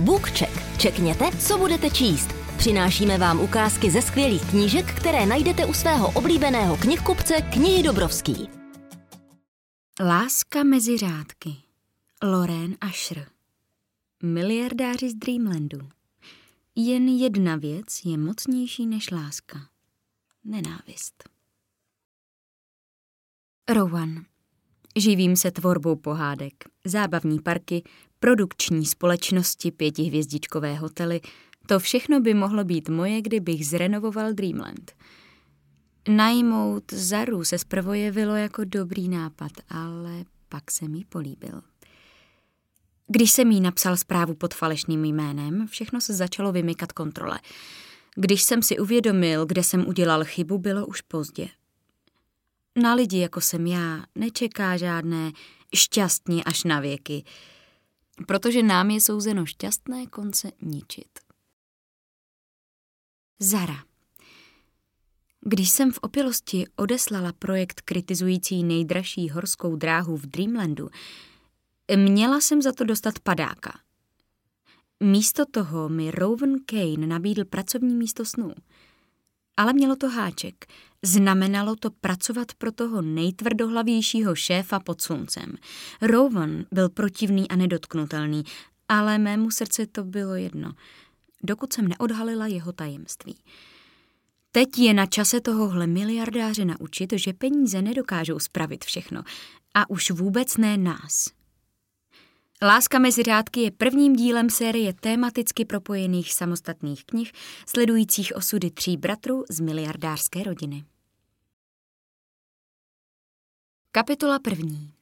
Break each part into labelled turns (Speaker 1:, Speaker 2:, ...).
Speaker 1: BookCheck. Čekněte, co budete číst. Přinášíme vám ukázky ze skvělých knížek, které najdete u svého oblíbeného knihkupce Knihy Dobrovský.
Speaker 2: Láska mezi řádky. Lorraine Asher. Miliardáři z Dreamlandu. Jen jedna věc je mocnější než láska. Nenávist. Rowan. Živím se tvorbou pohádek, zábavní parky, produkční společnosti, pětihvězdičkové hotely. To všechno by mohlo být moje, kdybych zrenovoval Dreamland. Najmout Zaru se zprvo jevilo jako dobrý nápad, ale pak se mi políbil. Když jsem jí napsal zprávu pod falešným jménem, všechno se začalo vymykat kontrole. Když jsem si uvědomil, kde jsem udělal chybu, bylo už pozdě. Na lidi, jako jsem já, nečeká žádné šťastní až na věky, protože nám je souzeno šťastné konce ničit. Zara Když jsem v opilosti odeslala projekt kritizující nejdražší horskou dráhu v Dreamlandu, měla jsem za to dostat padáka. Místo toho mi Rowan Kane nabídl pracovní místo snů. Ale mělo to háček – Znamenalo to pracovat pro toho nejtvrdohlavějšího šéfa pod sluncem. Rowan byl protivný a nedotknutelný, ale mému srdce to bylo jedno, dokud jsem neodhalila jeho tajemství. Teď je na čase tohohle miliardáře naučit, že peníze nedokážou spravit všechno a už vůbec ne nás. Láska mezi řádky je prvním dílem série tématicky propojených samostatných knih sledujících osudy tří bratrů z miliardářské rodiny. Kapitola první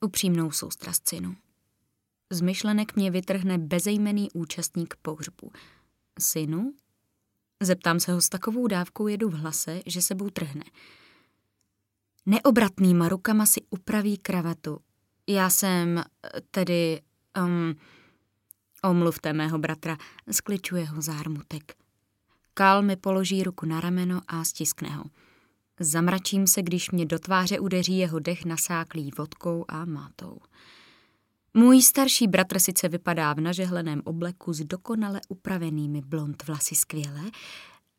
Speaker 2: Upřímnou soustrast synu. Z myšlenek mě vytrhne bezejmený účastník pohřbu. Synu? Zeptám se ho s takovou dávkou jedu v hlase, že sebou trhne. Neobratnýma rukama si upraví kravatu. Já jsem tedy... Um, omluvte mého bratra, skličuje ho zármutek. Kal mi položí ruku na rameno a stiskne ho. Zamračím se, když mě do tváře udeří jeho dech nasáklý vodkou a mátou. Můj starší bratr sice vypadá v nažehleném obleku s dokonale upravenými blond vlasy skvěle,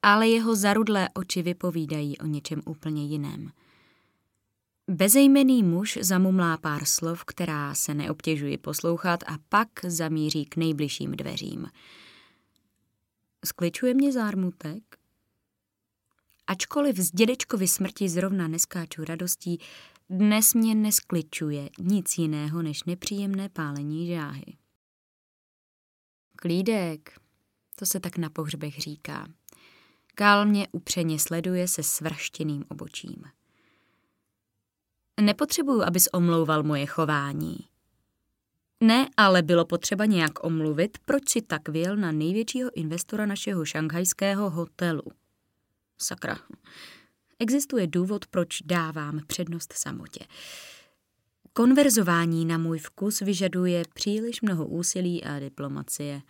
Speaker 2: ale jeho zarudlé oči vypovídají o něčem úplně jiném. Bezejmený muž zamumlá pár slov, která se neobtěžuji poslouchat a pak zamíří k nejbližším dveřím. Skličuje mě zármutek? Ačkoliv z dědečkovy smrti zrovna neskáču radostí, dnes mě neskličuje nic jiného než nepříjemné pálení žáhy. Klídek, to se tak na pohřbech říká. Kál mě upřeně sleduje se svrštěným obočím. Nepotřebuju, abys omlouval moje chování. Ne, ale bylo potřeba nějak omluvit, proč si tak vyjel na největšího investora našeho šanghajského hotelu. Sakra. Existuje důvod, proč dávám přednost samotě. Konverzování na můj vkus vyžaduje příliš mnoho úsilí a diplomacie.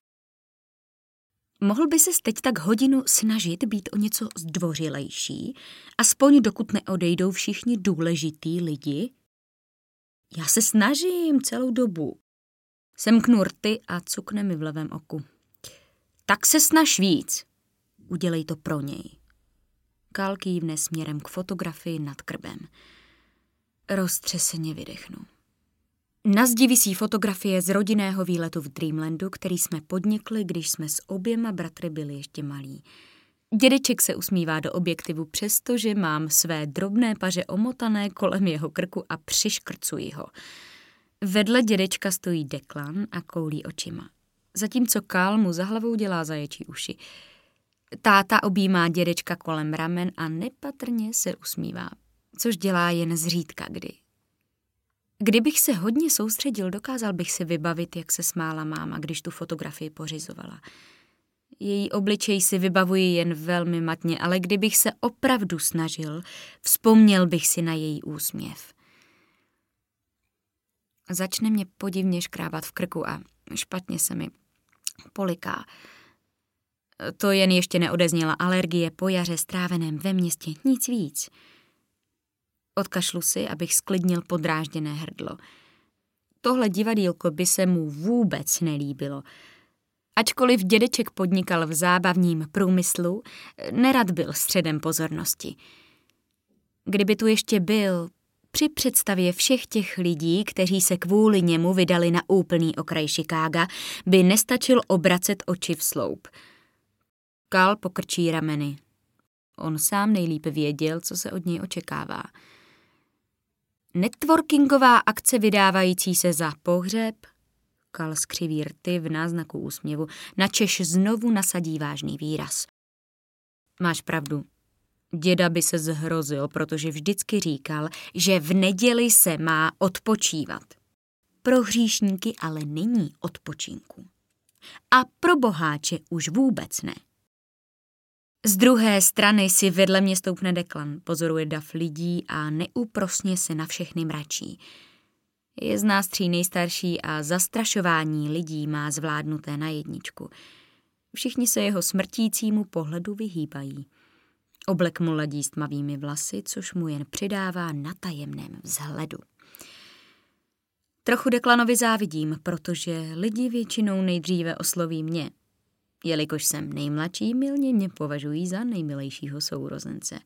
Speaker 2: Mohl by se teď tak hodinu snažit být o něco zdvořilejší, aspoň dokud neodejdou všichni důležitý lidi? Já se snažím celou dobu. Semknu rty a cukne mi v levém oku. Tak se snaž víc. Udělej to pro něj. Kal kývne směrem k fotografii nad krbem. Roztřeseně vydechnu. Na zdi visí fotografie z rodinného výletu v Dreamlandu, který jsme podnikli, když jsme s oběma bratry byli ještě malí. Dědeček se usmívá do objektivu, přestože mám své drobné paže omotané kolem jeho krku a přiškrcuji ho. Vedle dědečka stojí Deklan a koulí očima. Zatímco Kál mu za hlavou dělá zaječí uši. Táta objímá dědečka kolem ramen a nepatrně se usmívá, což dělá jen zřídka kdy. Kdybych se hodně soustředil, dokázal bych si vybavit, jak se smála máma, když tu fotografii pořizovala. Její obličej si vybavuji jen velmi matně, ale kdybych se opravdu snažil, vzpomněl bych si na její úsměv. Začne mě podivně škrábat v krku a špatně se mi poliká. To jen ještě neodezněla alergie po jaře stráveném ve městě, nic víc. Odkašlu si, abych sklidnil podrážděné hrdlo. Tohle divadílko by se mu vůbec nelíbilo. Ačkoliv dědeček podnikal v zábavním průmyslu, nerad byl středem pozornosti. Kdyby tu ještě byl, při představě všech těch lidí, kteří se kvůli němu vydali na úplný okraj Chicaga, by nestačil obracet oči v sloup. Kal pokrčí rameny. On sám nejlíp věděl, co se od něj očekává. Networkingová akce vydávající se za pohřeb, Kal skřiví rty v náznaku úsměvu, na Češ znovu nasadí vážný výraz. Máš pravdu, Děda by se zhrozil, protože vždycky říkal, že v neděli se má odpočívat. Pro hříšníky ale není odpočinku. A pro boháče už vůbec ne. Z druhé strany si vedle mě stoupne Deklan, pozoruje dav lidí a neúprosně se na všechny mračí. Je z nás tří nejstarší a zastrašování lidí má zvládnuté na jedničku. Všichni se jeho smrtícímu pohledu vyhýbají. Oblek mu ladí s tmavými vlasy, což mu jen přidává na tajemném vzhledu. Trochu Deklanovi závidím, protože lidi většinou nejdříve osloví mě. Jelikož jsem nejmladší, milně mě považují za nejmilejšího sourozence.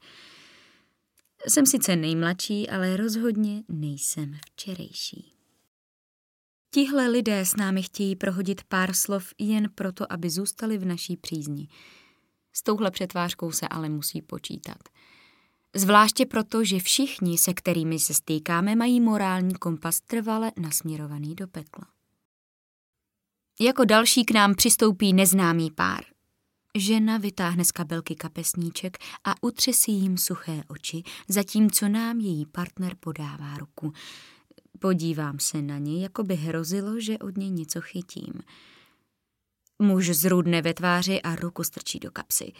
Speaker 2: Jsem sice nejmladší, ale rozhodně nejsem včerejší. Tihle lidé s námi chtějí prohodit pár slov jen proto, aby zůstali v naší přízni – s touhle přetvářkou se ale musí počítat. Zvláště proto, že všichni, se kterými se stýkáme, mají morální kompas trvale nasměrovaný do pekla. Jako další k nám přistoupí neznámý pár. Žena vytáhne z kabelky kapesníček a utřesí jim suché oči, zatímco nám její partner podává ruku. Podívám se na něj, jako by hrozilo, že od něj něco chytím. Muž zrudne ve tváři a ruku strčí do kapsy.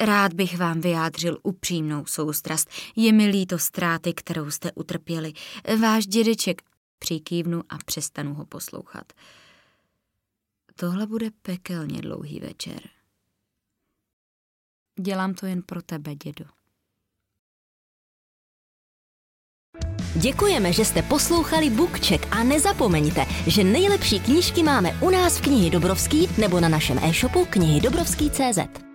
Speaker 2: Rád bych vám vyjádřil upřímnou soustrast. Je mi líto ztráty, kterou jste utrpěli. Váš dědeček přikývnu a přestanu ho poslouchat. Tohle bude pekelně dlouhý večer. Dělám to jen pro tebe, dědo.
Speaker 1: Děkujeme, že jste poslouchali Bookcheck a nezapomeňte, že nejlepší knížky máme u nás v knihy Dobrovský nebo na našem e-shopu knihy Dobrovský.cz.